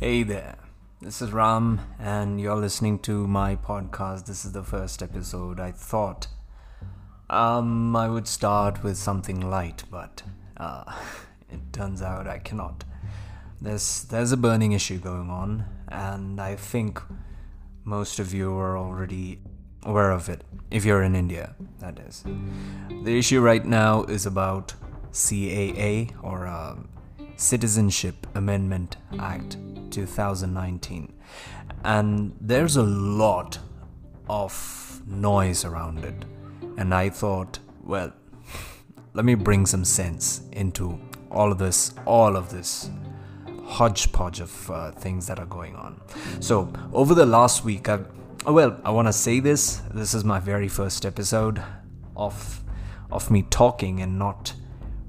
Hey there, this is Ram, and you're listening to my podcast. This is the first episode. I thought um, I would start with something light, but uh, it turns out I cannot. There's there's a burning issue going on, and I think most of you are already aware of it. If you're in India, that is. The issue right now is about CAA or uh, Citizenship Amendment Act 2019. And there's a lot of noise around it. And I thought, well, let me bring some sense into all of this, all of this hodgepodge of uh, things that are going on. So, over the last week, I've, oh, well, I want to say this. This is my very first episode of of me talking and not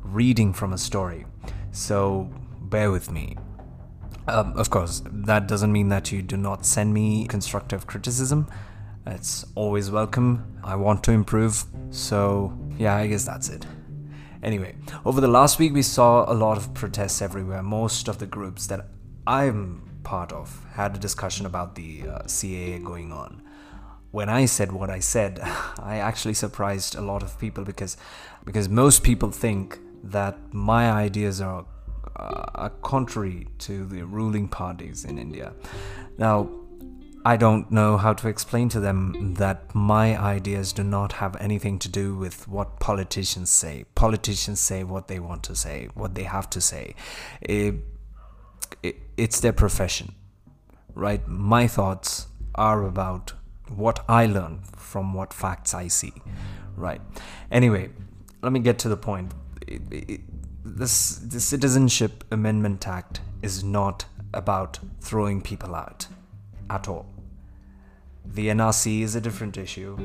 reading from a story. So, bear with me. Um, of course, that doesn't mean that you do not send me constructive criticism. It's always welcome. I want to improve. So, yeah, I guess that's it. Anyway, over the last week, we saw a lot of protests everywhere. Most of the groups that I'm part of had a discussion about the uh, CAA going on. When I said what I said, I actually surprised a lot of people because because most people think that my ideas are uh, are contrary to the ruling parties in India. Now, I don't know how to explain to them that my ideas do not have anything to do with what politicians say. Politicians say what they want to say, what they have to say. It, it, it's their profession, right? My thoughts are about what I learn from what facts I see, right? Anyway, let me get to the point. It, this the Citizenship Amendment Act is not about throwing people out at all. The NRC is a different issue,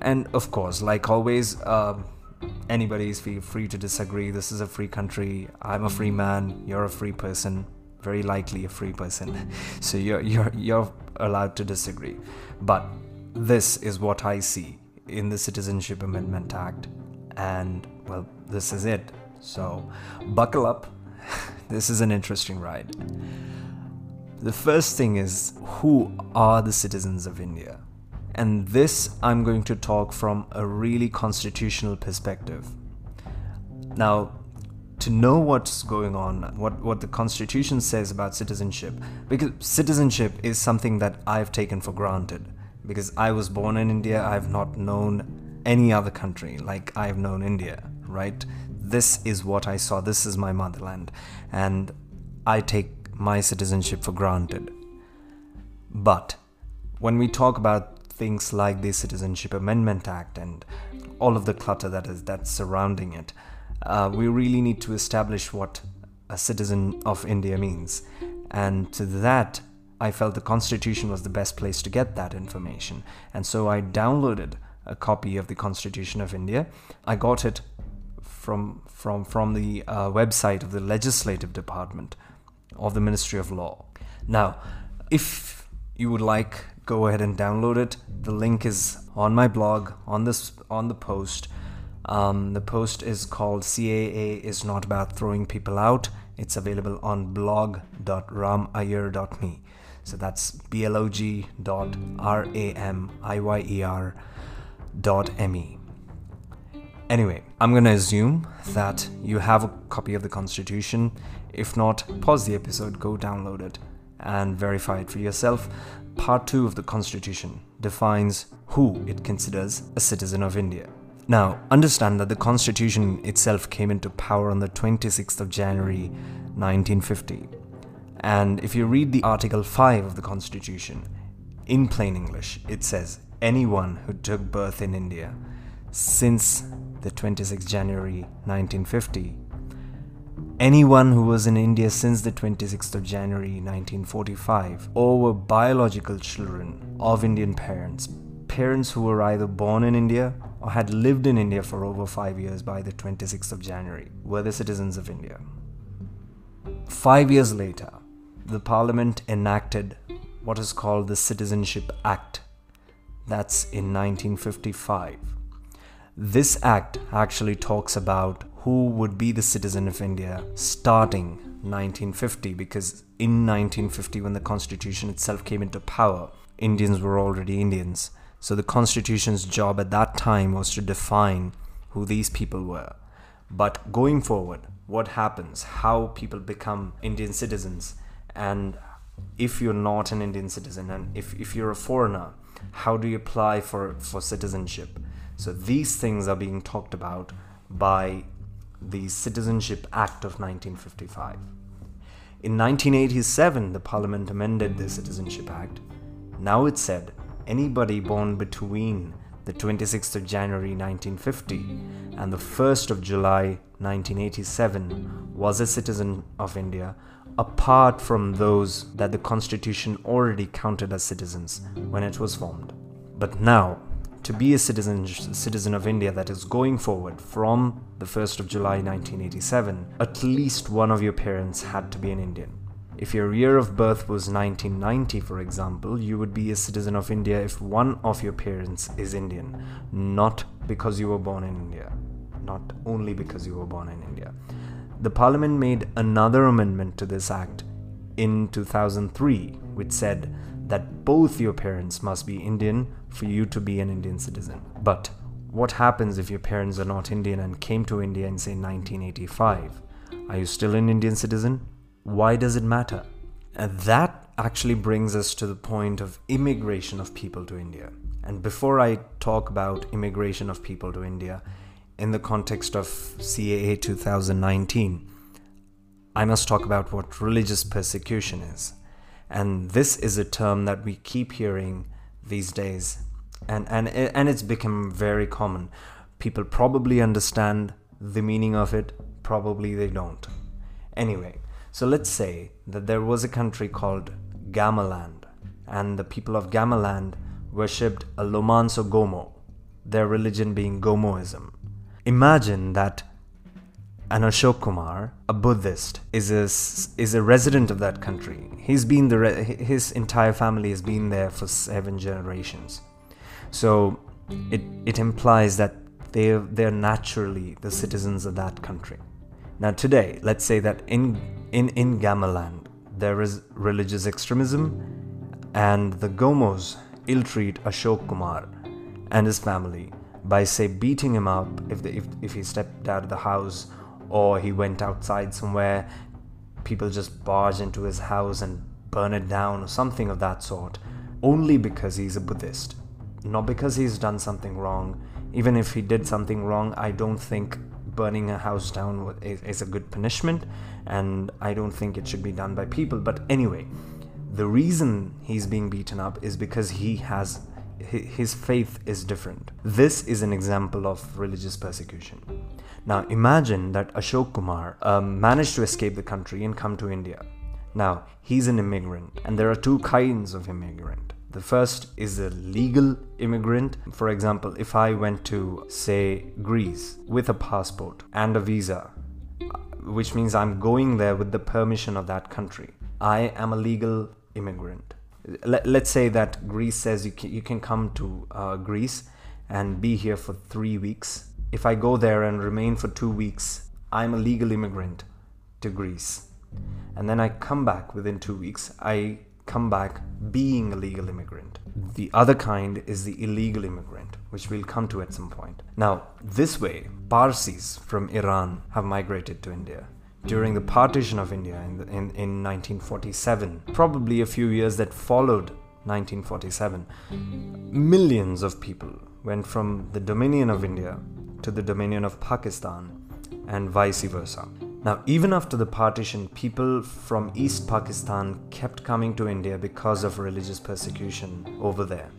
and of course, like always, um, anybody is free to disagree. This is a free country. I'm a free man. You're a free person. Very likely a free person. So you're you're you're allowed to disagree. But this is what I see in the Citizenship Amendment Act, and well, this is it. So, buckle up. this is an interesting ride. The first thing is who are the citizens of India? And this I'm going to talk from a really constitutional perspective. Now, to know what's going on, what, what the Constitution says about citizenship, because citizenship is something that I've taken for granted. Because I was born in India, I've not known any other country like I've known India, right? this is what I saw, this is my motherland, and I take my citizenship for granted. But when we talk about things like the Citizenship Amendment Act and all of the clutter that is that's surrounding it, uh, we really need to establish what a citizen of India means. And to that, I felt the Constitution was the best place to get that information. And so I downloaded a copy of the Constitution of India. I got it from from from the uh, website of the legislative department of the Ministry of Law. Now, if you would like, go ahead and download it. The link is on my blog on this on the post. Um, the post is called CAA is not about throwing people out. It's available on blog.ramiyer.me. So that's blog Anyway, I'm to assume that you have a copy of the Constitution. If not, pause the episode, go download it, and verify it for yourself. Part 2 of the Constitution defines who it considers a citizen of India. Now, understand that the Constitution itself came into power on the 26th of January 1950. And if you read the Article 5 of the Constitution, in plain English, it says anyone who took birth in India since the 26th January 1950. Anyone who was in India since the 26th of January 1945 or were biological children of Indian parents, parents who were either born in India or had lived in India for over five years by the 26th of January, were the citizens of India. Five years later, the parliament enacted what is called the Citizenship Act. That's in 1955. This act actually talks about who would be the citizen of India starting 1950 because in 1950, when the constitution itself came into power, Indians were already Indians. So the constitution's job at that time was to define who these people were. But going forward, what happens, how people become Indian citizens, and if you're not an Indian citizen and if, if you're a foreigner, how do you apply for, for citizenship? So these things are being talked about by the Citizenship Act of 1955. In 1987, the Parliament amended the Citizenship Act. Now it said anybody born between the 26th of January 1950 and the 1st of July 1987 was a citizen of India apart from those that the constitution already counted as citizens when it was formed. But now, to be a citizen, citizen of India that is going forward from the 1st of July 1987, at least one of your parents had to be an Indian. If your year of birth was 1990, for example, you would be a citizen of India if one of your parents is Indian, not because you were born in India. Not only because you were born in India. The Parliament made another amendment to this Act in 2003, which said that both your parents must be Indian for you to be an Indian citizen. But what happens if your parents are not Indian and came to India in, say, 1985? Are you still an Indian citizen? Why does it matter? And that actually brings us to the point of immigration of people to India. And before I talk about immigration of people to India, in the context of CAA 2019, I must talk about what religious persecution is. And this is a term that we keep hearing these days, and, and, and it's become very common. People probably understand the meaning of it, probably they don't. Anyway, so let's say that there was a country called Gamaland, and the people of Gamaland worshipped a Lomanso Gomo, their religion being Gomoism. Imagine that an Ashok Kumar, a Buddhist, is a, is a resident of that country. He's been the re- his entire family has been there for seven generations. So it it implies that they they're naturally the citizens of that country. Now today, let's say that in in in Gamaland there is religious extremism, and the Gomos ill-treat Ashok Kumar and his family by say beating him up if, the, if, if he stepped out of the house or he went outside somewhere people just barge into his house and burn it down or something of that sort only because he's a buddhist not because he's done something wrong even if he did something wrong i don't think burning a house down is, a good punishment and i don't think it should be done by people but anyway the reason he's being beaten up is because he has his faith is different. This is an example of religious persecution. Now imagine that Ashok Kumar um, managed to escape the country and come to India. Now he's an immigrant, and there are two kinds of immigrant. The first is a legal immigrant. For example, if I went to, say, Greece with a passport and a visa, which means I'm going there with the permission of that country, I am a legal immigrant let, us say that Greece says you can, you can come to uh, Greece and be here for three weeks. If I go there and remain for two weeks, I'm a legal immigrant to Greece. And then I come back within two weeks, I come back being a legal immigrant. The other kind is the illegal immigrant, which we'll come to at some point. Now, this way, Parsis from Iran have migrated to India during the partition of India in, the, in, in 1947, probably a few years that followed 1947, millions of people went from the dominion of India to the dominion of Pakistan and vice versa. Now, even after the partition, people from East Pakistan kept coming to India because of religious persecution over there.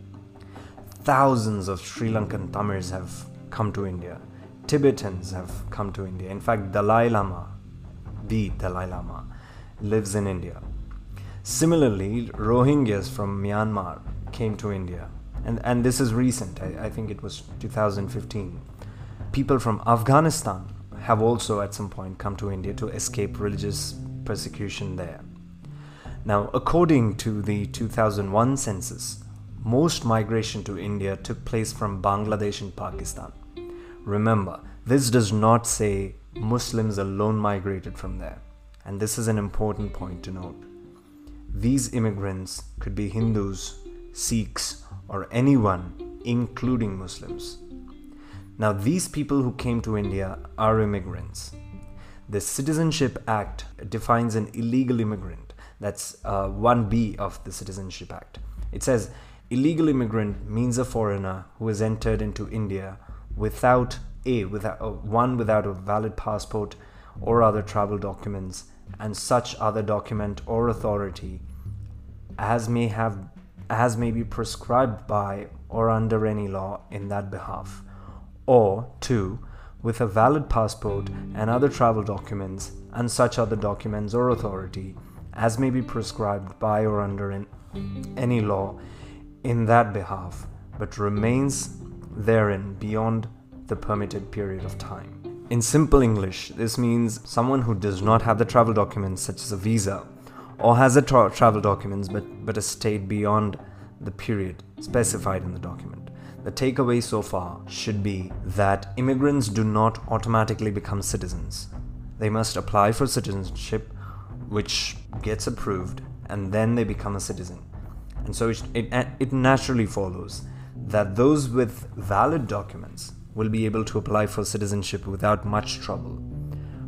Thousands of Sri Lankan Tamils have come to India. Tibetans have come to India. In fact, Dalai Lama the Dalai Lama, lives in India. Similarly, Rohingyas from Myanmar came to India. And, and this is recent, I, I think it was 2015. People from Afghanistan have also at some point come to India to escape religious persecution there. Now, according to the 2001 census, most migration to India took place from Bangladesh and Pakistan. Remember, this does not say Muslims alone migrated from there. and this is an important point to note. These immigrants could be Hindus, Sikhs, or anyone, including Muslims. Now, these people who came to India are immigrants. The Citizenship Act defines an illegal immigrant. That's uh, 1B of the Citizenship Act. It says illegal immigrant means a foreigner who has entered into India without a without uh, one without a valid passport or other travel documents and such other document or authority as may have as may be prescribed by or under any law in that behalf. Or two with a valid passport and other travel documents and such other documents or authority as may be prescribed by or under any law in that behalf but remains therein beyond the permitted period of time. In simple English, this means someone who does not have the travel documents, such as a visa, or has the tra- travel documents but, but has stayed beyond the period specified in the document. The takeaway so far should be that immigrants do not automatically become citizens. They must apply for citizenship, which gets approved, and then they become a citizen. And so it, it, it naturally follows that those with valid documents will be able to apply for citizenship without much trouble.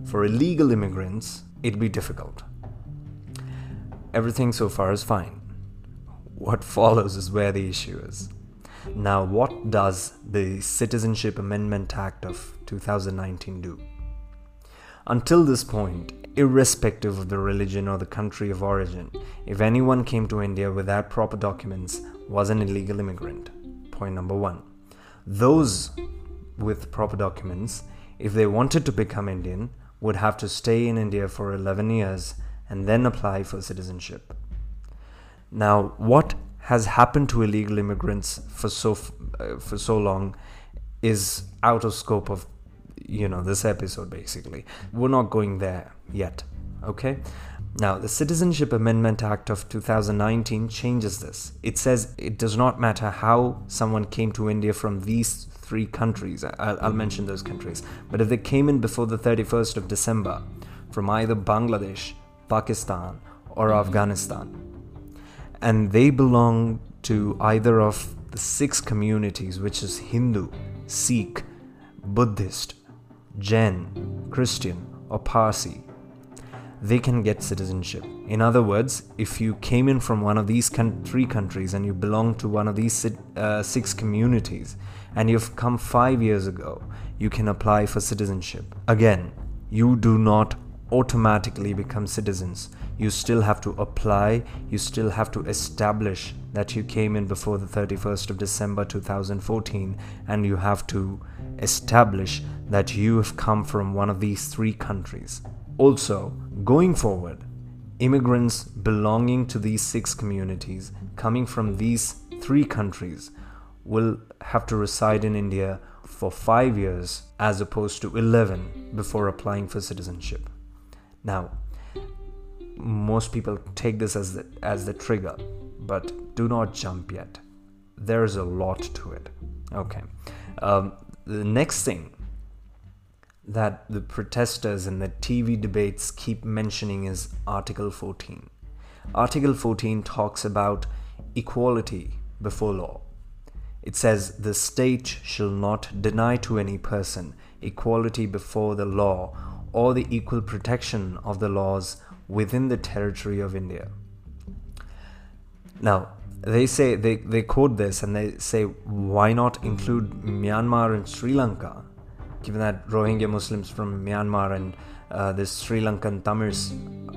For illegal immigrants, it'd be difficult. Everything so far is fine. What follows is where the issue is. Now, what does the Citizenship Amendment Act of 2019 do? Until this point, irrespective of the religion or the country of origin, if anyone came to India without proper documents, was an illegal immigrant. Point number one. Those with proper documents, if they wanted to become Indian, would have to stay in India for 11 years and then apply for citizenship. Now, what has happened to illegal immigrants for so uh, for so long is out of scope of you know this episode basically. We're not going there yet, okay? Now, the Citizenship Amendment Act of 2019 changes this. It says it does not matter how someone came to India from these three countries. I'll, I'll, mention those countries. But if they came in before the 31st of December from either Bangladesh, Pakistan, or Afghanistan, and they belong to either of the six communities, which is Hindu, Sikh, Buddhist, Jain, Christian, or Parsi, they can get citizenship. In other words, if you came in from one of these three countries and you belong to one of these uh, six communities and you've come five years ago, you can apply for citizenship. Again, you do not automatically become citizens. You still have to apply, you still have to establish that you came in before the 31st of December 2014, and you have to establish that you have come from one of these three countries. Also, going forward, immigrants belonging to these six communities, coming from these three countries, will have to reside in India for five years as opposed to 11 before applying for citizenship. Now, most people take this as the, as the trigger, but do not jump yet. There's a lot to it. Okay. Um, the next thing that the protesters and the TV debates keep mentioning is Article 14. Article 14 talks about equality before law. It says, The state shall not deny to any person equality before the law or the equal protection of the laws within the territory of India. Now, they say, they, they quote this and they say, why not include Myanmar and Sri Lanka given that Rohingya Muslims from Myanmar and uh, the Sri Lankan Tamils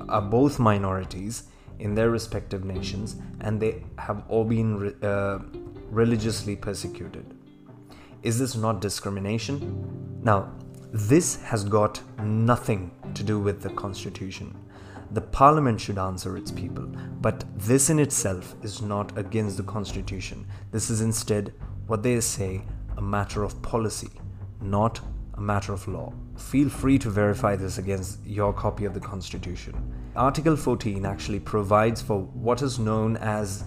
are both minorities in their respective nations and they have all been re- uh, religiously persecuted. Is this not discrimination? Now, this has got nothing to do with the constitution. The parliament should answer its people, but this in itself is not against the constitution. This is instead what they say a matter of policy, not a matter of law. Feel free to verify this against your copy of the Constitution. Article 14 actually provides for what is known as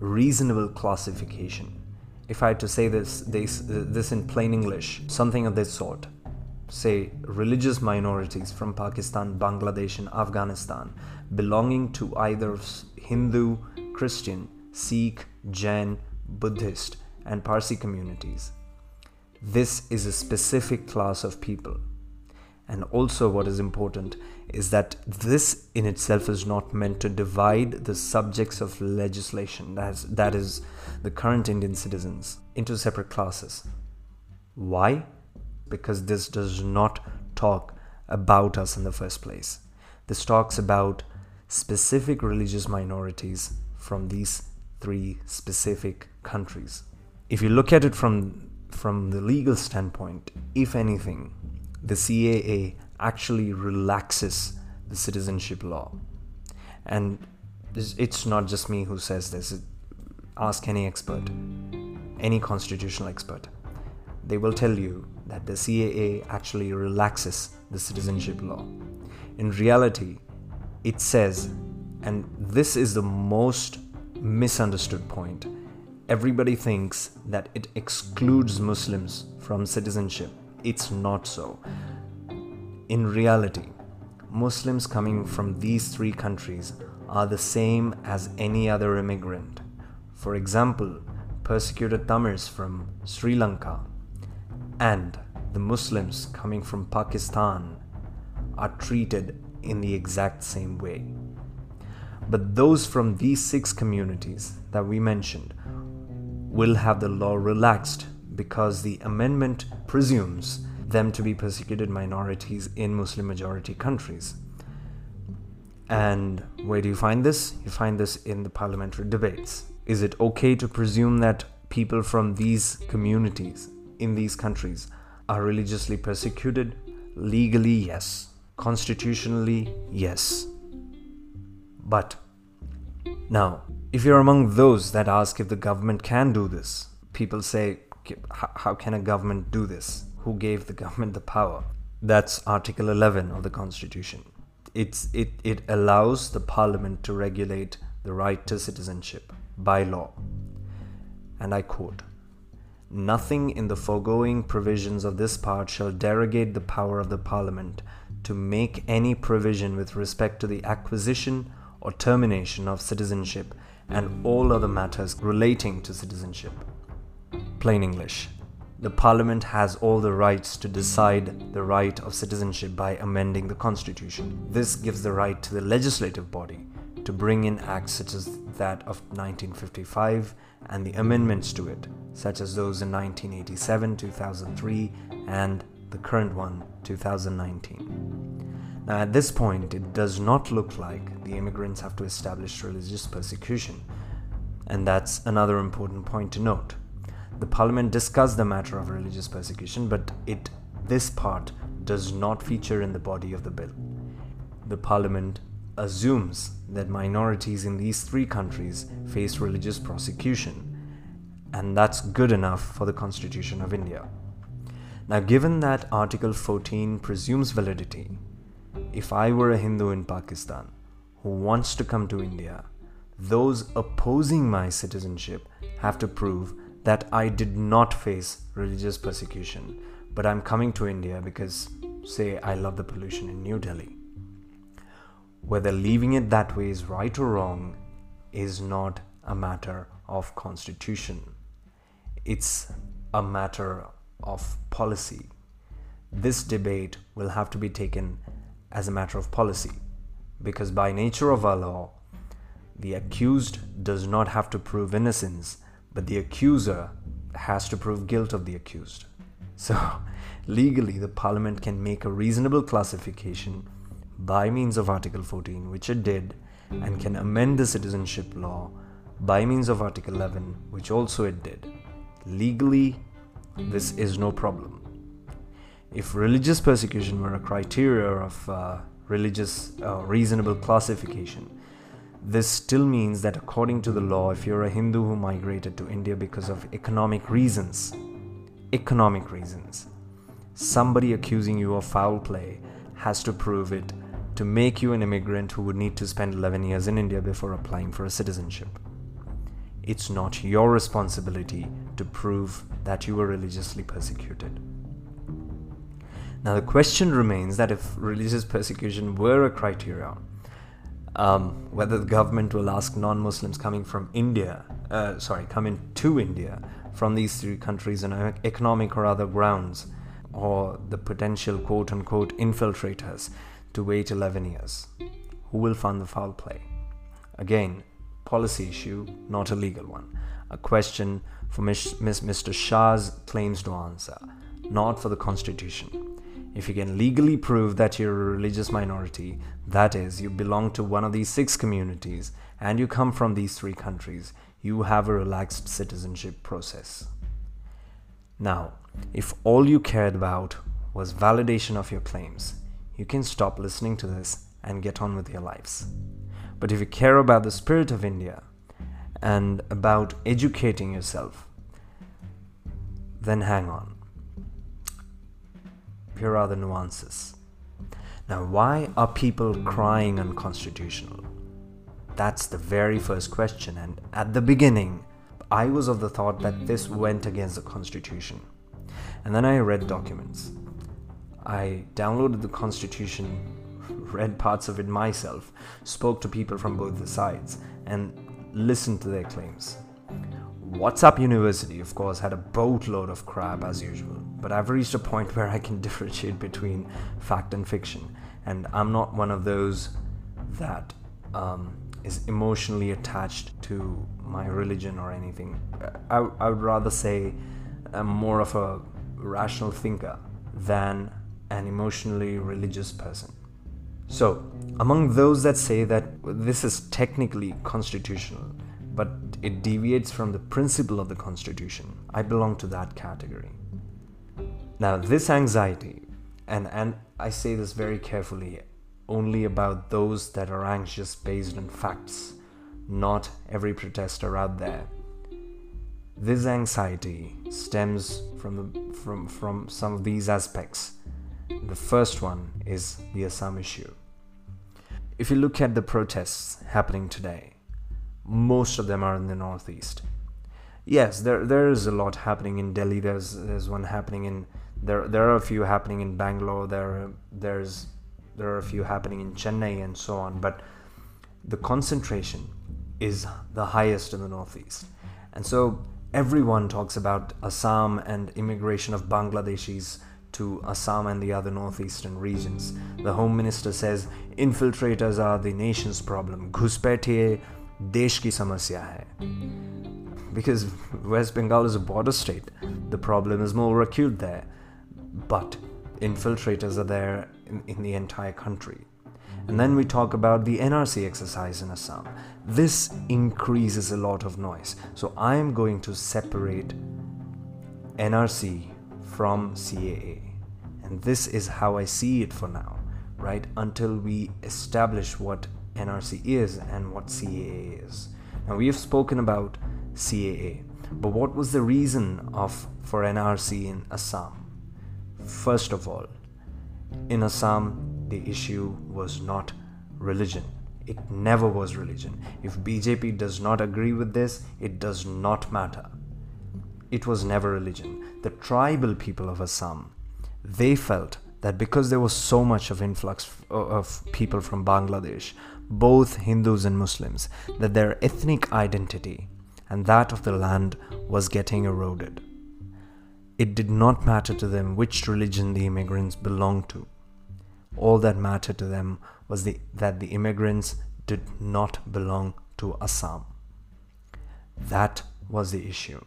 reasonable classification. If I had to say this, this, this in plain English, something of this sort. Say, religious minorities from Pakistan, Bangladesh, and Afghanistan belonging to either Hindu, Christian, Sikh, Jain, Buddhist, and Parsi communities. This is a specific class of people. And also, what is important is that this in itself is not meant to divide the subjects of legislation, that is, that is the current Indian citizens, into separate classes. Why? Because this does not talk about us in the first place. This talks about specific religious minorities from these three specific countries. If you look at it from from the legal standpoint, if anything, the CAA actually relaxes the citizenship law. And it's not just me who says this. Ask any expert, any constitutional expert. They will tell you that the CAA actually relaxes the citizenship law. In reality, it says, and this is the most misunderstood point everybody thinks that it excludes Muslims from citizenship. It's not so. In reality, Muslims coming from these three countries are the same as any other immigrant. For example, persecuted Tamils from Sri Lanka and the Muslims coming from Pakistan are treated in the exact same way. But those from these six communities that we mentioned will have the law relaxed because the amendment presumes them to be persecuted minorities in Muslim majority countries. And where do you find this? You find this in the parliamentary debates. Is it okay to presume that people from these communities in these countries are religiously persecuted? Legally, yes. Constitutionally, yes. But now, if you're among those that ask if the government can do this, people say, how can a government do this? Who gave the government the power? That's Article 11 of the Constitution. It's, it, it allows the parliament to regulate the right to citizenship by law. And I quote Nothing in the foregoing provisions of this part shall derogate the power of the parliament to make any provision with respect to the acquisition or termination of citizenship and all other matters relating to citizenship. Plain English. The Parliament has all the rights to decide the right of citizenship by amending the Constitution. This gives the right to the legislative body to bring in acts such as that of 1955 and the amendments to it, such as those in 1987, 2003, and the current one, 2019. Now, at this point, it does not look like the immigrants have to establish religious persecution, and that's another important point to note. The parliament discussed the matter of religious persecution, but it this part does not feature in the body of the bill. The parliament assumes that minorities in these three countries face religious persecution, and that's good enough for the Constitution of India. Now, given that Article 14 presumes validity, if I were a Hindu in Pakistan who wants to come to India, those opposing my citizenship have to prove that I did not face religious persecution, but I'm coming to India because, say, I love the pollution in New Delhi. Whether leaving it that way is right or wrong is not a matter of constitution, it's a matter of policy. This debate will have to be taken as a matter of policy. Because by nature of our law, the accused does not have to prove innocence, but the accuser has to prove guilt of the accused. So, legally, the parliament can make a reasonable classification by means of Article 14, which it did, and can amend the citizenship law by means of Article 11, which also it did. Legally, this is no problem if religious persecution were a criteria of uh, religious uh, reasonable classification, this still means that according to the law, if you're a Hindu who migrated to India because of economic reasons, economic reasons, somebody accusing you of foul play has to prove it to make you an immigrant who would need to spend 11 years in India before applying for a citizenship. It's not your responsibility to prove that you were religiously persecuted. Now, the question remains that if religious persecution were a criteria, um, whether the government will ask non Muslims coming from India, uh, sorry, coming to India from these three countries on economic or other grounds, or the potential quote unquote infiltrators to wait 11 years. Who will fund the foul play? Again, policy issue, not a legal one. A question for Mr. Shah's claims to answer, not for the Constitution. If you can legally prove that you're a religious minority, that is, you belong to one of these six communities, and you come from these three countries, you have a relaxed citizenship process. Now, if all you cared about was validation of your claims, you can stop listening to this and get on with your lives. But if you care about the spirit of India and about educating yourself, then hang on. Here are the nuances. Now, why are people crying unconstitutional? That's the very first question, and at the beginning, I was of the thought that this went against the Constitution. And then I read documents. I downloaded the Constitution, read parts of it myself, spoke to people from both the sides, and listened to their claims. WhatsApp University, of course, had a boatload of crap as usual, but I've reached a point where I can differentiate between fact and fiction, and I'm not one of those that um, is emotionally attached to my religion or anything. I, I would rather say I'm more of a rational thinker than an emotionally religious person. So, among those that say that this is technically constitutional, but it deviates from the principle of the Constitution, I belong to that category. Now, this anxiety, and, and I say this very carefully, only about those that are anxious based on facts, not every protester out there this anxiety stems from, the, from, from some of these aspects. The first one is the Assam issue. If you look at the protests happening today, most of them are in the northeast. Yes, there there is a lot happening in Delhi. There's there's one happening in there there are a few happening in Bangalore. There there's there are a few happening in Chennai and so on. But the concentration is the highest in the northeast, and so everyone talks about Assam and immigration of Bangladeshis to Assam and the other northeastern regions. The Home Minister says infiltrators are the nation's problem. Ghuspaitie desh ki samasya hai. Because West Bengal is a border state, the problem is more acute there. But infiltrators are there in, in the entire country. And then we talk about the NRC exercise in Assam. This increases a lot of noise. So I am going to separate NRC from CAA. And this is how I see it for now, right? Until we establish what NRC is and what CAA is. Now we have spoken about CAA, but what was the reason of for NRC in Assam? First of all, in Assam the issue was not religion. It never was religion. If BJP does not agree with this, it does not matter. It was never religion. The tribal people of Assam, they felt that because there was so much of influx of people from Bangladesh, both Hindus and Muslims, that their ethnic identity and that of the land was getting eroded. It did not matter to them which religion the immigrants belonged to all that mattered to them was the, that the immigrants did not belong to Assam. That was the issue.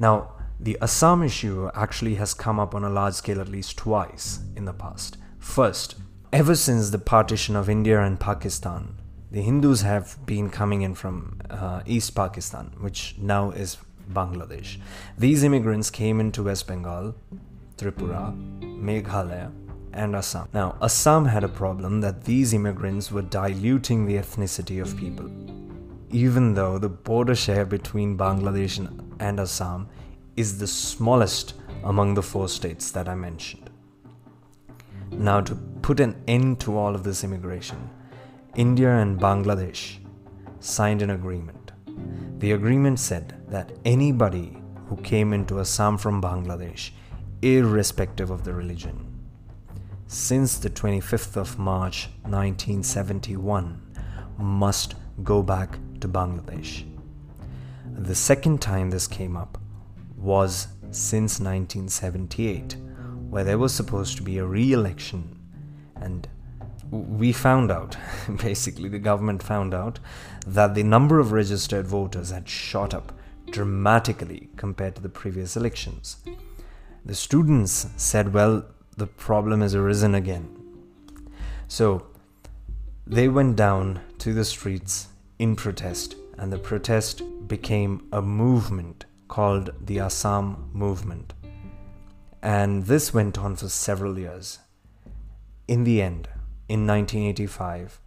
Now, the Assam issue actually has come up on a large scale at least twice in the past. First, ever since the partition of India and Pakistan, the Hindus have been coming in from uh, East Pakistan, which now is Bangladesh. These immigrants came into West Bengal, Tripura, Meghalaya, and Assam. Now, Assam had a problem that these immigrants were diluting the ethnicity of people. Even though the border share between Bangladesh and Assam is the smallest among the four states that I mentioned. Now, to put an end to all of this immigration, India and Bangladesh signed an agreement. The agreement said that anybody who came into Assam from Bangladesh, irrespective of the religion, since the 25th of March 1971 must go back to Bangladesh. The second time this came up was since 1978, where there was supposed to be a re election, and we found out, basically, the government found out, that the number of registered voters had shot up dramatically compared to the previous elections. The students said, well, the problem has arisen again. So they went down to the streets in protest, and the protest became a movement called the Assam Movement. And this went on for several years. In the end, in 1985,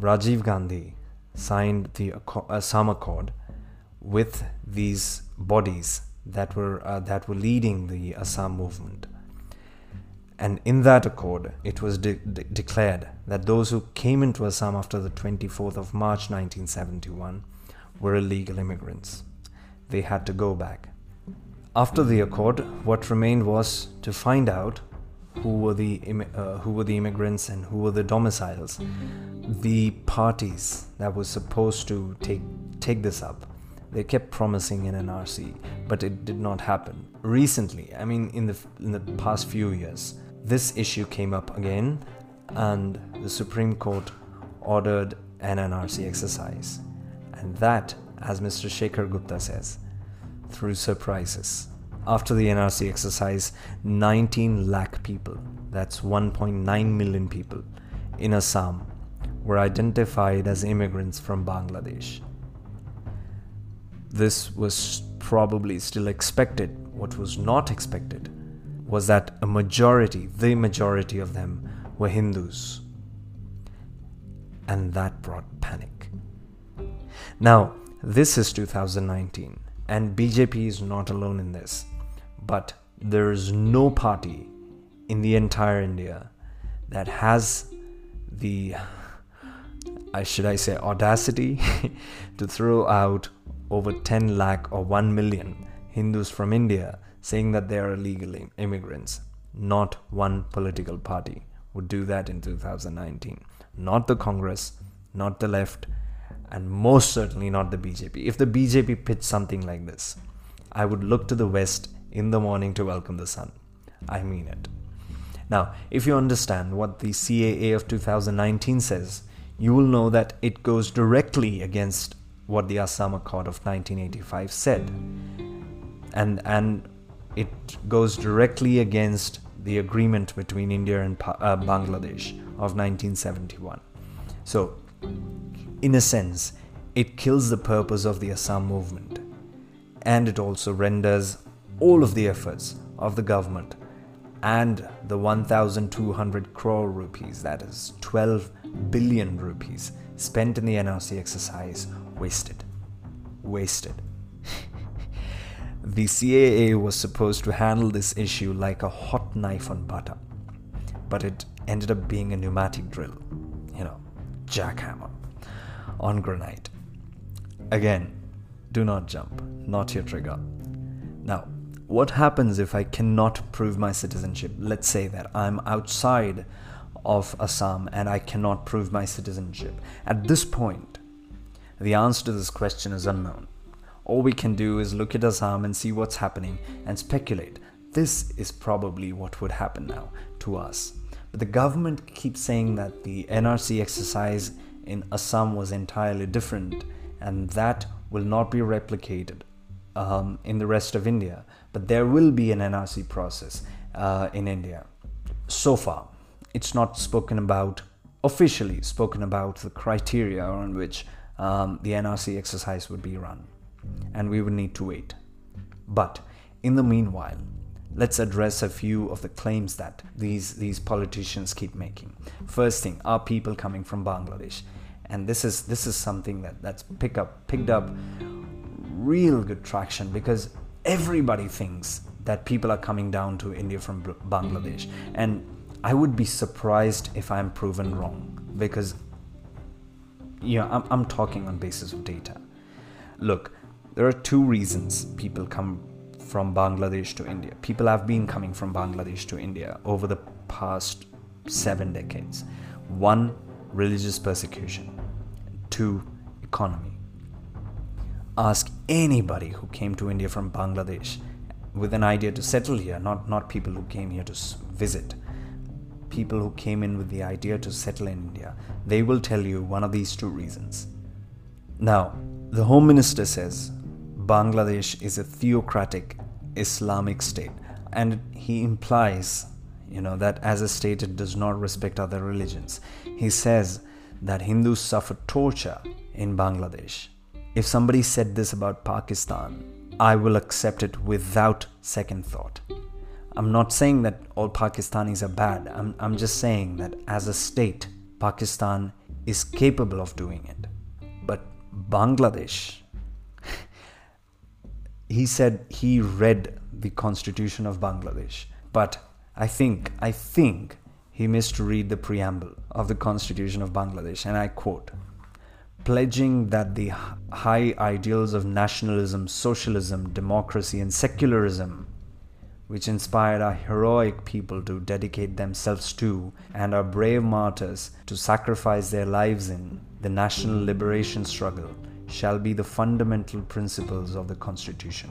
Rajiv Gandhi signed the Assam Accord with these bodies that were uh, that were leading the Assam movement. And in that accord, it was de- de- declared that those who came into Assam after the 24th of March 1971 were illegal immigrants. They had to go back. After the accord, what remained was to find out who were the uh, who were the immigrants and who were the domiciles. The parties that were supposed to take take this up they kept promising an NRC, but it did not happen. Recently, I mean, in the in the past few years, this issue came up again, and the Supreme Court ordered an NRC exercise, and that, as Mr. Shekhar Gupta says, threw surprises. After the NRC exercise, 19 lakh people, that's 1.9 million people, in Assam were identified as immigrants from Bangladesh this was probably still expected. What was not expected was that a majority, the majority of them, were Hindus. And that brought panic. Now, this is 2019, and BJP is not alone in this. But there is no party in the entire India that has the, I should I say, audacity to throw out over 10 lakh or 1 million Hindus from India saying that they are illegal immigrants. Not one political party would do that in 2019. Not the Congress, not the left, and most certainly not the BJP. If the BJP pitched something like this, I would look to the West in the morning to welcome the sun. I mean it. Now, if you understand what the CAA of 2019 says, you will know that it goes directly against what the Assam Accord of 1985 said. And, and it goes directly against the agreement between India and uh, Bangladesh of 1971. So, in a sense, it kills the purpose of the Assam movement. And it also renders all of the efforts of the government and the 1,200 crore rupees, that is 12 billion rupees, spent in the NRC exercise wasted. Wasted. The CAA was supposed to handle this issue like a hot knife on butter, but it ended up being a pneumatic drill, you know, jackhammer on granite. Again, do not jump, not your trigger. Now, what happens if I cannot prove my citizenship? Let's say that I'm outside of Assam and I cannot prove my citizenship. At this point, the answer to this question is unknown. All we can do is look at Assam and see what's happening and speculate. This is probably what would happen now to us. But the government keeps saying that the NRC exercise in Assam was entirely different and that will not be replicated um, in the rest of India. But there will be an NRC process uh, in India. So far, it's not spoken about officially spoken about the criteria on which um, the NRC exercise would be run, and we would need to wait. But in the meanwhile, let's address a few of the claims that these these politicians keep making. First thing, are people coming from Bangladesh? And this is this is something that that's pick up picked up real good traction because everybody thinks that people are coming down to India from Bangladesh, and I would be surprised if I'm proven wrong because you know, I'm, I'm talking on basis of data. Look, there are two reasons people come from Bangladesh to India. People have been coming from Bangladesh to India over the past seven decades. One, religious persecution. Two, economy. Ask anybody who came to India from Bangladesh with an idea to settle here, not, not people who came here to visit, people who came in with the idea to settle in India, they will tell you one of these two reasons. Now, the Home Minister says Bangladesh is a theocratic Islamic state, and he implies, you know, that as a state it does not respect other religions. He says that Hindus suffer torture in Bangladesh. If somebody said this about Pakistan, I will accept it without second thought. I'm not saying that all Pakistanis are bad. I'm, I'm just saying that as a state, Pakistan is capable of doing it. But Bangladesh, he said he read the constitution of Bangladesh. But I think, I think he missed to read the preamble of the constitution of Bangladesh. And I quote, pledging that the high ideals of nationalism, socialism, democracy, and secularism, which inspired our heroic people to dedicate themselves to and our brave martyrs to sacrifice their lives in the national liberation struggle, shall be the fundamental principles of the Constitution.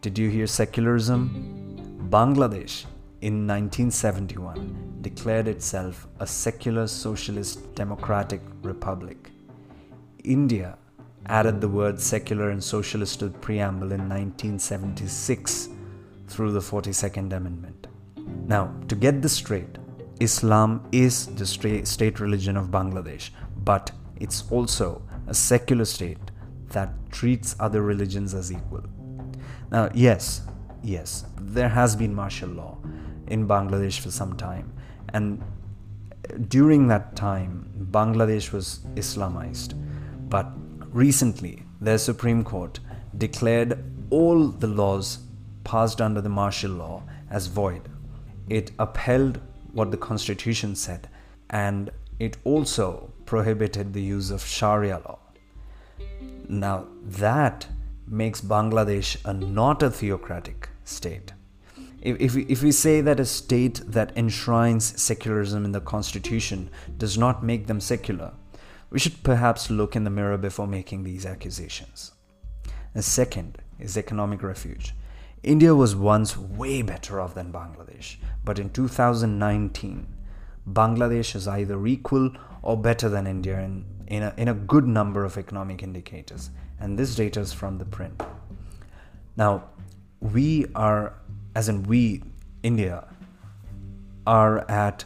Did you hear secularism? Bangladesh in 1971 declared itself a secular socialist democratic republic. India added the word secular and socialist to the preamble in 1976 through the 42nd Amendment. Now, to get this straight, Islam is the state religion of Bangladesh, but it's also a secular state that treats other religions as equal. Now, yes, yes, there has been martial law in Bangladesh for some time, and during that time, Bangladesh was Islamized. But recently, their Supreme Court declared all the laws passed under the martial law as void. It upheld what the Constitution said and it also prohibited the use of Sharia law. Now, that makes Bangladesh a not a theocratic state. If, if, we, if we say that a state that enshrines secularism in the constitution does not make them secular, we should perhaps look in the mirror before making these accusations. The second is economic refuge. India was once way better off than Bangladesh, but in 2019, Bangladesh is either equal or better than India in, in, a, in a good number of economic indicators, and this data is from the print. Now, we are, as in we, India, are at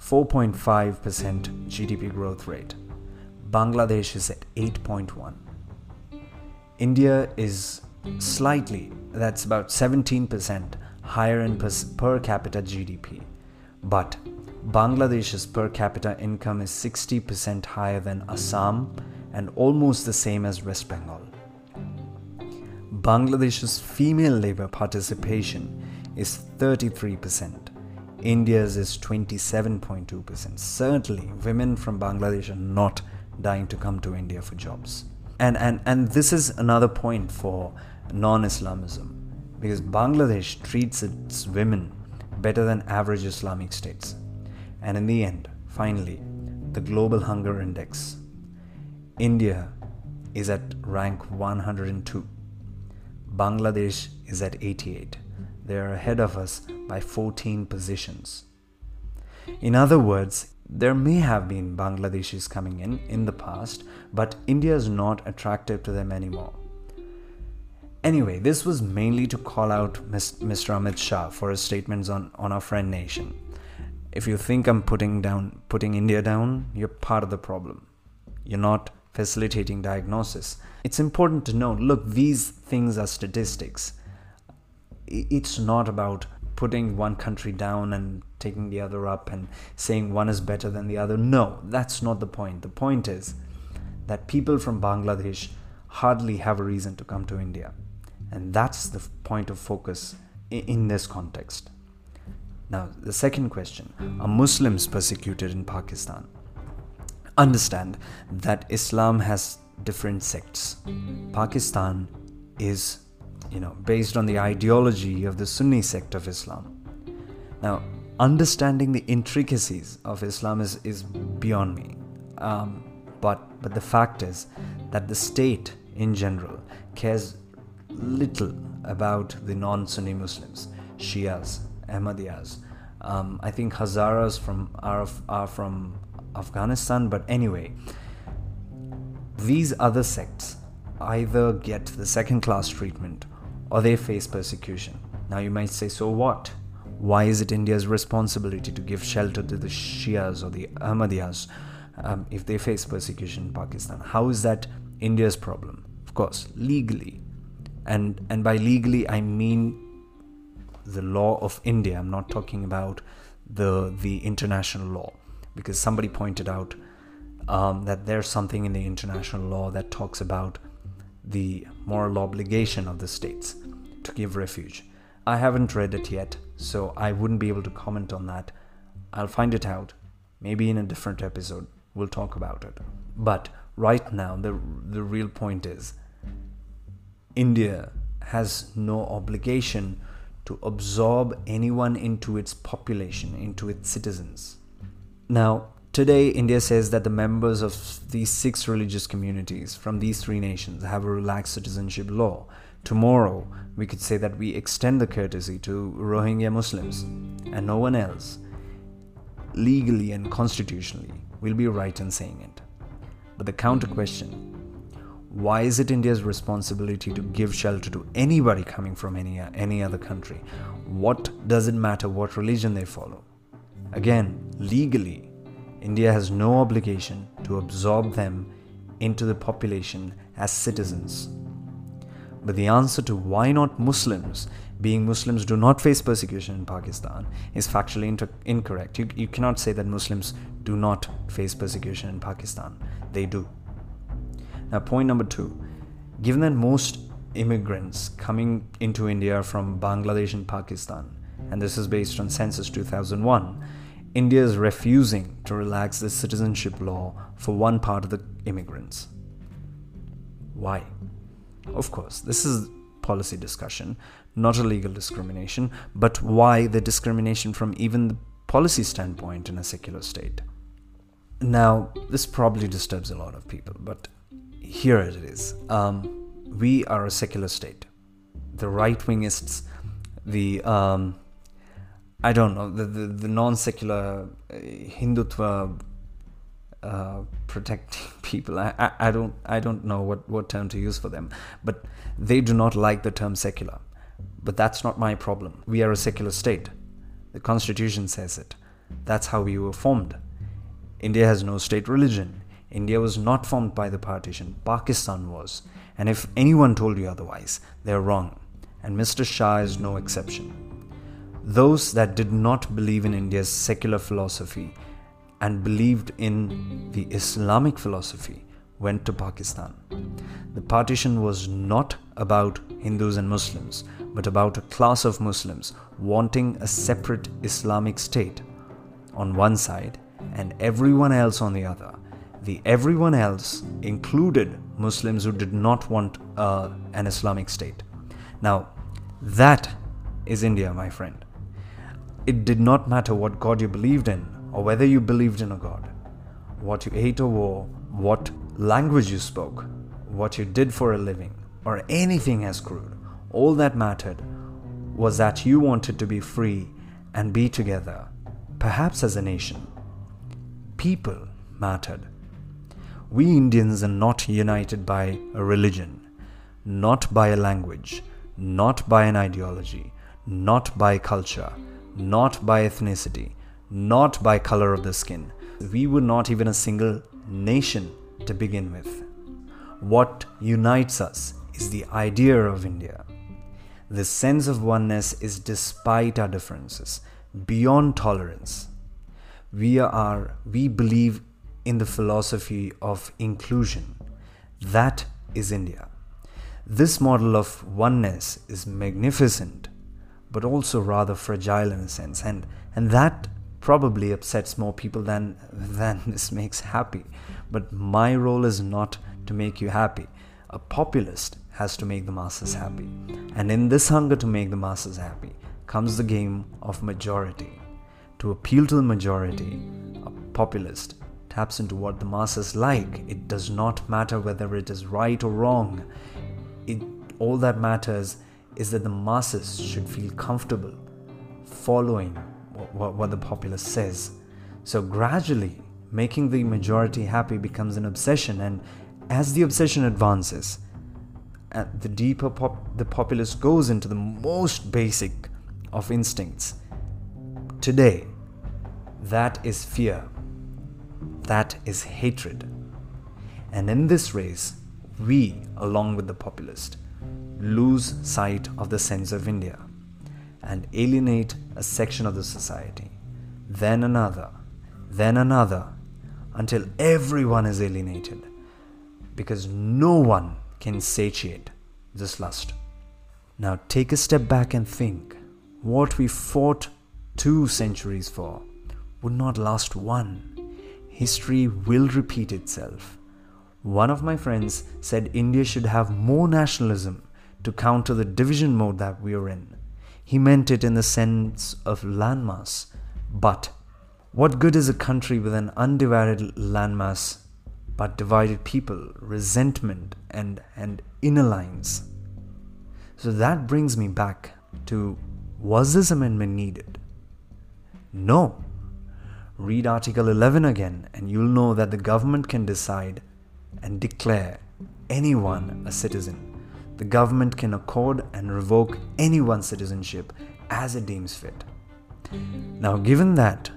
4.5% GDP growth rate. Bangladesh is at 8.1. India is slightly, that's about 17% higher in per, per capita GDP. But Bangladesh's per capita income is 60% higher than Assam and almost the same as West Bengal. Bangladesh's female labor participation is 33%. India's is 27.2%. Certainly, women from Bangladesh are not dying to come to India for jobs. And, and, and this is another point for non Islamism because Bangladesh treats its women better than average Islamic states. And in the end, finally, the Global Hunger Index. India is at rank 102. Bangladesh is at 88. They are ahead of us by 14 positions. In other words, there may have been Bangladeshis coming in in the past, but India is not attractive to them anymore. Anyway, this was mainly to call out Mr. Amit Shah for his statements on, on our friend nation. If you think I'm putting down putting India down, you're part of the problem. You're not facilitating diagnosis. It's important to note, look, these things are statistics. It's not about putting one country down and taking the other up and saying one is better than the other. No, that's not the point. The point is that people from Bangladesh hardly have a reason to come to India. And that's the point of focus in this context. Now, the second question Are Muslims persecuted in Pakistan? Understand that Islam has different sects. Pakistan is you know, based on the ideology of the Sunni sect of Islam. Now, understanding the intricacies of Islam is, is beyond me. Um, but, but the fact is that the state in general cares little about the non Sunni Muslims, Shias, Ahmadiyas. Um, I think Hazaras from are, are from Afghanistan, but anyway, these other sects either get the second class treatment or they face persecution. Now you might say, so what? Why is it India's responsibility to give shelter to the Shias or the Ahmadiyas um, if they face persecution in Pakistan? How is that India's problem? Of course, legally. And, and by legally, I mean the law of India. I'm not talking about the, the international law because somebody pointed out um, that there's something in the international law that talks about the moral obligation of the states to give refuge. I haven't read it yet, so I wouldn't be able to comment on that. I'll find it out. Maybe in a different episode, we'll talk about it. But right now, the, the real point is India has no obligation to absorb anyone into its population, into its citizens. Now, today, India says that the members of these six religious communities from these three nations have a relaxed citizenship law. Tomorrow, we could say that we extend the courtesy to Rohingya Muslims and no one else. Legally and constitutionally, we'll be right in saying it. But the counter question why is it India's responsibility to give shelter to anybody coming from any, any other country? What does it matter what religion they follow? Again, legally, India has no obligation to absorb them into the population as citizens. But the answer to why not Muslims, being Muslims do not face persecution in Pakistan, is factually inter- incorrect. You, you cannot say that Muslims do not face persecution in Pakistan. They do. Now, point number two given that most immigrants coming into India from Bangladesh and Pakistan, and this is based on Census 2001, India is refusing to relax the citizenship law for one part of the immigrants. Why? Of course, this is policy discussion, not a legal discrimination, but why the discrimination from even the policy standpoint in a secular state? Now, this probably disturbs a lot of people, but here it is. Um, we are a secular state. The right wingists, the um, I don't know, the, the, the non secular uh, Hindutva uh, protecting people. I, I, I, don't I don't know what, what term to use for them, but they do not like the term secular. But that's not my problem. We are a secular state. The constitution says it. That's how we were formed. India has no state religion. India was not formed by the partition, Pakistan was. And if anyone told you otherwise, they're wrong. And Mr. Shah is no exception. Those that did not believe in India's secular philosophy and believed in the Islamic philosophy went to Pakistan. The partition was not about Hindus and Muslims, but about a class of Muslims wanting a separate Islamic state on one side and everyone else on the other the everyone else included Muslims who did not want uh, an Islamic state. Now, that is India, my friend. It did not matter what God you believed in or whether you believed in a God, what you ate or wore, what language you spoke, what you did for a living, or anything as crude. All that mattered was that you wanted to be free and be together, perhaps as a nation. People mattered we Indians are not united by a religion, not by a language, not by an ideology, not by culture, not by ethnicity, not by color of the skin. We were not even a single nation to begin with. What unites us is the idea of India. The sense of oneness is despite our differences, beyond tolerance. We are we believe in the philosophy of inclusion. That is India. This model of oneness is magnificent, but also rather fragile in a sense, and, and that probably upsets more people than, than this makes happy. But my role is not to make you happy. A populist has to make the masses happy. And in this hunger to make the masses happy comes the game of majority. to appeal to the majority, a populist taps into what the masses like. It does not matter whether it is right or wrong. It, all that matters is that the masses should feel comfortable following what, what the populace says. So gradually, making the majority happy becomes an obsession, and as the obsession advances, uh, the deeper pop- the populace goes into the most basic of instincts. Today, that is fear, that is hatred. And in this race, we, along with the populist, lose sight of the sense of India and alienate a section of the society, then another, then another, until everyone is alienated because no one can satiate this lust. Now take a step back and think what we fought two centuries for would not last one. History will repeat itself. One of my friends said India should have more nationalism to counter the division mode that we are in. He meant it in the sense of landmass. But what good is a country with an undivided landmass but divided people, resentment, and, and inner lines? So that brings me back to was this amendment needed? No. Read Article 11 again, and you'll know that the government can decide and declare anyone a citizen the government can accord and revoke anyone's citizenship as it deems fit. Now, given that,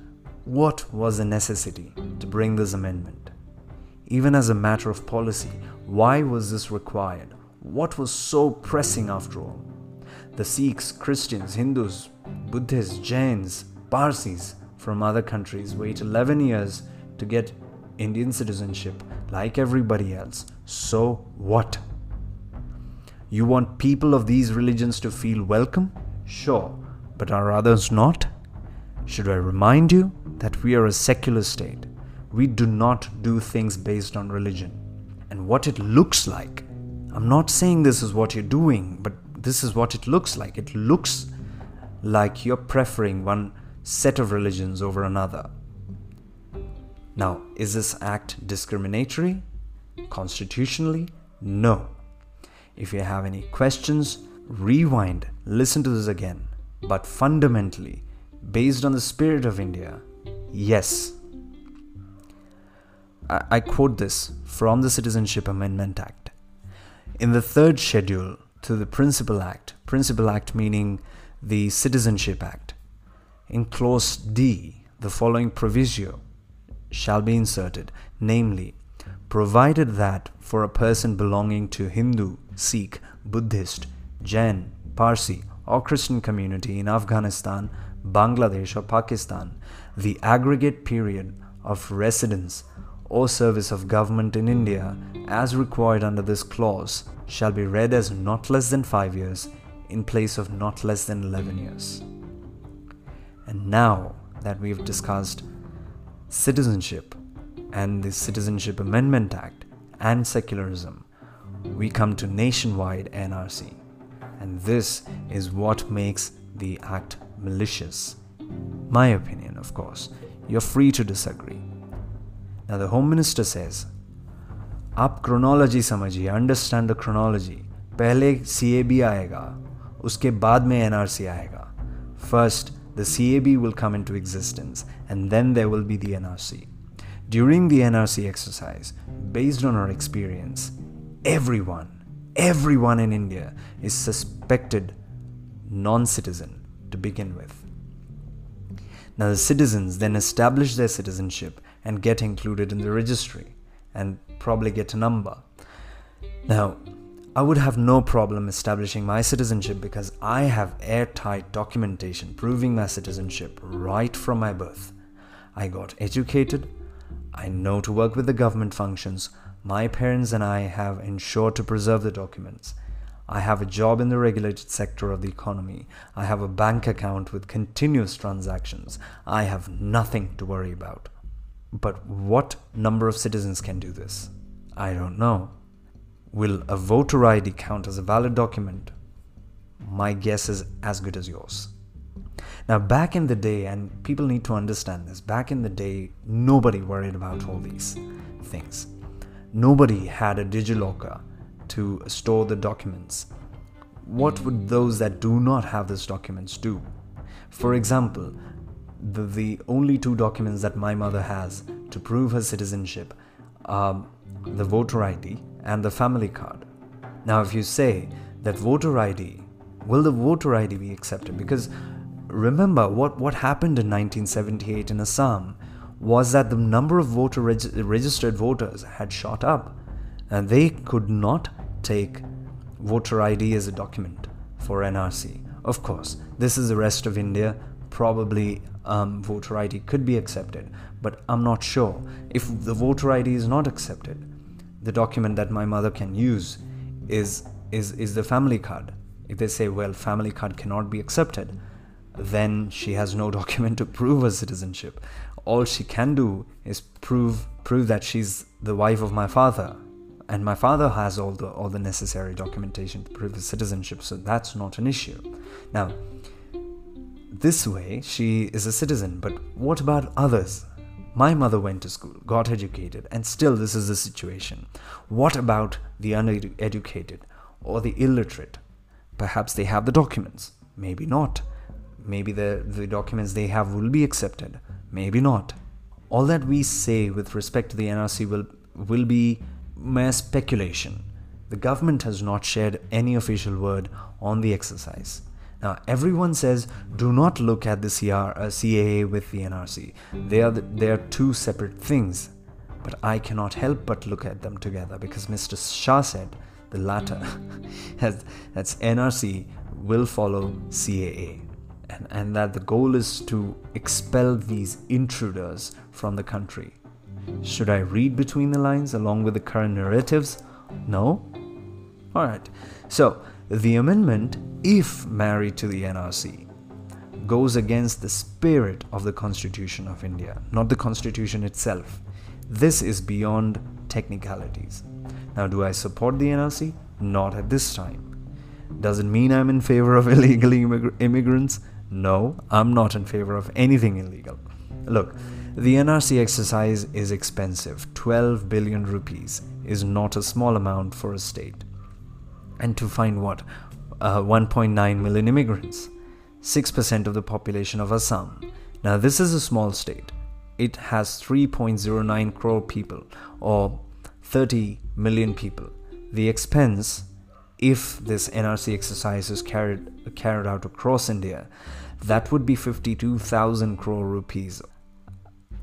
what was the necessity to bring this amendment? Even as a matter of policy, why was this required? What was so pressing after all? The Sikhs, Christians, Hindus, Buddhists, Jains, Parsis from other countries wait 11 years to get Indian citizenship like everybody else. So what? You want people of these religions to feel welcome? Sure, but are others not? Should I remind you that we are a secular state? We do not do things based on religion. And what it looks like, I'm not saying this is what you're doing, but this is what it looks like. It looks like you're preferring one set of religions over another. Now, is this act discriminatory? Constitutionally? No. If you have any questions, rewind, listen to this again. But fundamentally, based on the spirit of India, yes. I, I quote this from the Citizenship Amendment Act. In the third schedule to the Principal Act, Principal Act meaning the Citizenship Act, in clause D, the following proviso shall be inserted, namely, provided that for a person belonging to Hindu, Sikh, Buddhist, Jain, Parsi, or Christian community in Afghanistan, Bangladesh, or Pakistan, the aggregate period of residence or service of government in India, as required under this clause, shall be read as not less than 5 years in place of not less than 11 years. And now that we've discussed citizenship and the Citizenship Amendment Act and secularism, we come to nationwide NRC. And this is what makes the act malicious. My opinion, of course. You're free to disagree. Now, the Home Minister says, आप chronology समझिए understand the chronology पहले CAB आएगा उसके बाद में NRC आएगा first the CAB will come into existence and then there will be the NRC during the NRC exercise based on our experience everyone, everyone in India is suspected non citizen to begin with. Now, the citizens then establish their citizenship and get included in the registry and probably get a number. Now, I would have no problem establishing my citizenship because I have airtight documentation proving my citizenship right from my birth. I got educated, I know to work with the government functions, my parents and I have ensured to preserve the documents. I have a job in the regulated sector of the economy. I have a bank account with continuous transactions. I have nothing to worry about. But what number of citizens can do this? I don't know. Will a voter ID count as a valid document? My guess is as good as yours. Now, back in the day, and people need to understand this, back in the day, nobody worried about all these things. Nobody had a digilocker to store the documents. What would those that do not have these documents do? For example, the, the only two documents that my mother has to prove her citizenship are the voter ID and the family card. Now, if you say that voter ID, will the voter ID be accepted? Because remember what, what happened in 1978 in Assam was that the number of voter reg- registered voters had shot up and they could not take voter ID as a document for NRC. Of course, this is the rest of India. Probably um, voter ID could be accepted, but I'm not sure. If the voter ID is not accepted, the document that my mother can use is is is the family card. If they say, well, family card cannot be accepted, then she has no document to prove her citizenship. All she can do is prove prove that she's the wife of my father, and my father has all the all the necessary documentation to prove his citizenship. So that's not an issue. Now, this way she is a citizen, but what about others? My mother went to school, got educated, and still this is the situation. What about the uneducated or the illiterate? Perhaps they have the documents, maybe not Maybe the, the documents they have will be accepted, maybe not. All that we say with respect to the NRC will, will be mere speculation. The government has not shared any official word on the exercise. Now, everyone says do not look at the CR, uh, CAA with the NRC. They are, the, they are two separate things. But I cannot help but look at them together because Mr. Shah said the latter, that's NRC, will follow CAA and, and that the goal is to expel these intruders from the country. Should I read between the lines along with the current narratives? No? Alright, so the amendment, if married to the NRC, goes against the spirit of the Constitution of India, not the Constitution itself. This is beyond technicalities. Now, do I support the NRC? Not at this time. Does it mean I'm in favor of illegal immig- immigrants? No, I'm not in favor of anything illegal. Look, the NRC exercise is expensive. 12 billion rupees is not a small amount for a state. And to find what? Uh, 1.9 million immigrants, 6% of the population of Assam. Now, this is a small state. It has 3.09 crore people, or 30 million people. The expense if this NRC exercise is carried carried out across India, that would be 52,000 crore rupees.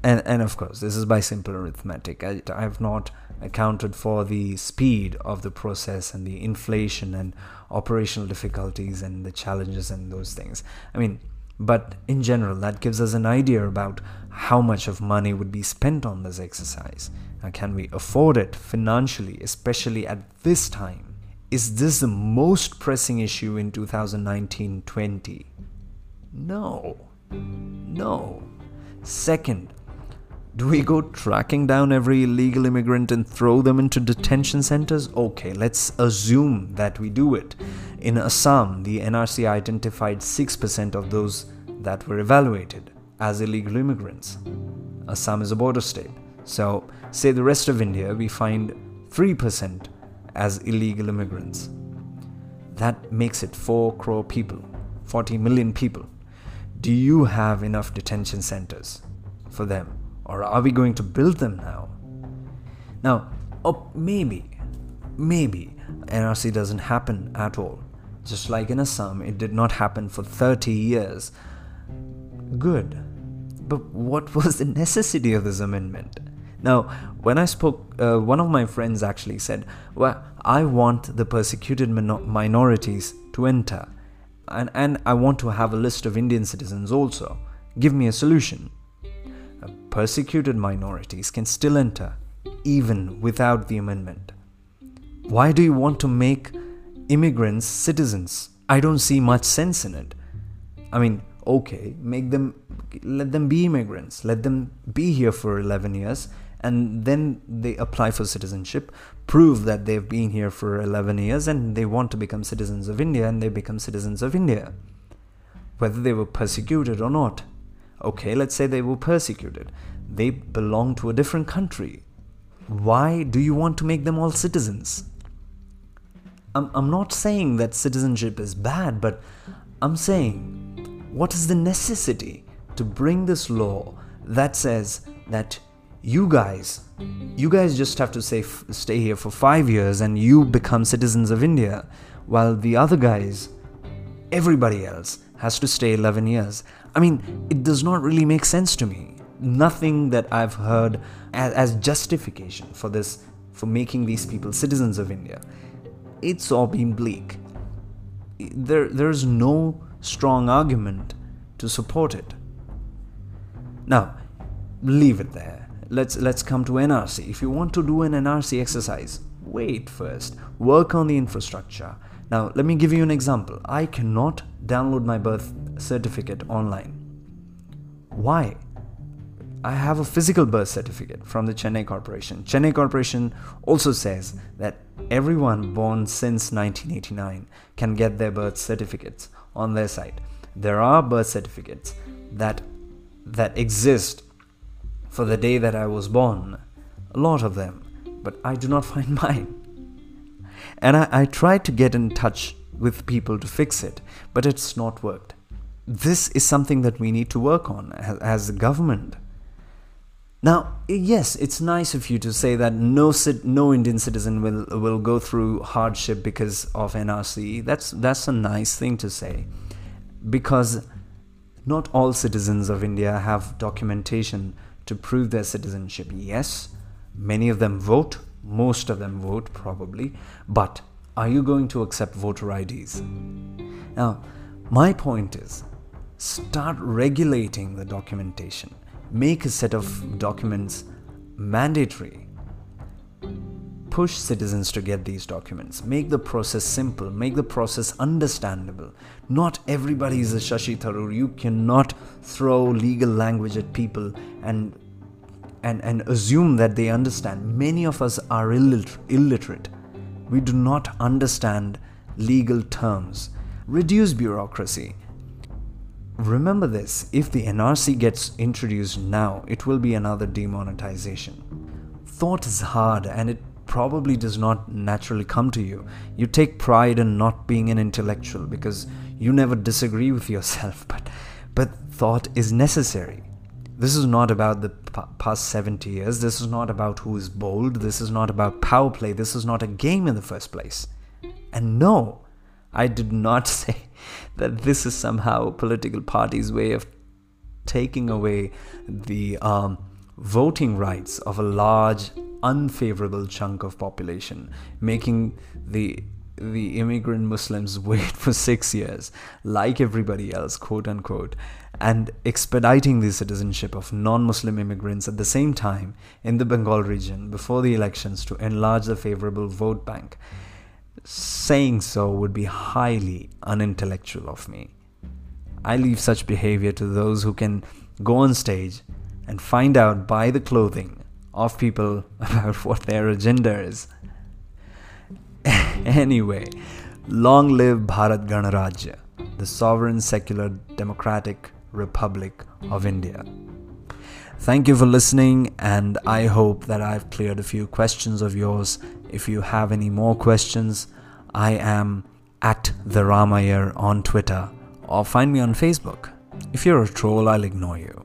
And, and of course, this is by simple arithmetic. I, I have not accounted for the speed of the process and the inflation and operational difficulties and the challenges and those things. I mean, but in general, that gives us an idea about how much of money would be spent on this exercise. Now, can we afford it financially, especially at this time? Is this the most pressing issue in 2019 20? No. No. Second, do we go tracking down every illegal immigrant and throw them into detention centers? Okay, let's assume that we do it. In Assam, the NRC identified 6% of those that were evaluated as illegal immigrants. Assam is a border state. So, say the rest of India, we find 3% as illegal immigrants. That makes it 4 crore people, 40 million people. Do you have enough detention centers for them? Or are we going to build them now? Now, oh, maybe, maybe NRC doesn't happen at all. Just like in Assam, it did not happen for 30 years. Good. But what was the necessity of this amendment? Now, when I spoke, uh, one of my friends actually said, Well, I want the persecuted min- minorities to enter, and, and I want to have a list of Indian citizens also. Give me a solution. Persecuted minorities can still enter, even without the amendment. Why do you want to make immigrants citizens? I don't see much sense in it. I mean, okay, make them, let them be immigrants, let them be here for 11 years, and then they apply for citizenship, prove that they've been here for 11 years and they want to become citizens of India and they become citizens of India. whether they were persecuted or not. Okay, let's say they were persecuted. They belong to a different country. Why do you want to make them all citizens? I'm, I'm not saying that citizenship is bad, but I'm saying what is the necessity to bring this law that says that you guys you guys just have to say, stay here for five years and you become citizens of India, while the other guys, everybody else, has to stay 11 years. I mean, it does not really make sense to me. Nothing that I've heard as, as justification for this, for making these people citizens of India. It's all been bleak. There, there's no strong argument to support it. Now, leave it there let's let's come to NRC. If you want to do an NRC exercise, wait first. Work on the infrastructure. Now, let me give you an example. I cannot download my birth certificate online. Why? I have a physical birth certificate from the Chennai Corporation. Chennai Corporation also says that everyone born since 1989 can get their birth certificates on their site. There are birth certificates that that exist for the day that I was born. A lot of them, but I do not find mine. And I, I tried to get in touch with people to fix it, but it's not worked. This is something that we need to work on as, a government. Now, yes, it's nice of you to say that no no Indian citizen will will go through hardship because of NRC. That's that's a nice thing to say, because not all citizens of India have documentation to prove their citizenship. Yes, many of them vote, most of them vote probably, but are you going to accept voter IDs? Now, my point is start regulating the documentation, make a set of documents mandatory. Push citizens to get these documents. Make the process simple. Make the process understandable. Not everybody is a Shashi Tharoor. You cannot throw legal language at people and and, and assume that they understand. Many of us are illiter- illiterate. We do not understand legal terms. Reduce bureaucracy. Remember this if the NRC gets introduced now, it will be another demonetization. Thought is hard and it probably does not naturally come to you. You take pride in not being an intellectual because you never disagree with yourself, but but thought is necessary. This is not about the past 70 years. This is not about who is bold. This is not about power play. This is not a game in the first place. And no, I did not say that this is somehow a political party's way of taking away the um, voting rights of a large, unfavorable chunk of population, making the the immigrant Muslims wait for six years, like everybody else, quote unquote, and expediting the citizenship of non Muslim immigrants at the same time in the Bengal region before the elections to enlarge the favorable vote bank. Saying so would be highly unintellectual of me. I leave such behavior to those who can go on stage and find out by the clothing of people about what their agenda is. anyway, long live Bharat Ganarajya, the sovereign, secular, democratic Republic of India. Thank you for listening, and I hope that I've cleared a few questions of yours. If you have any more questions, I am at the Ramayar on Twitter or find me on Facebook. If you're a troll, I'll ignore you.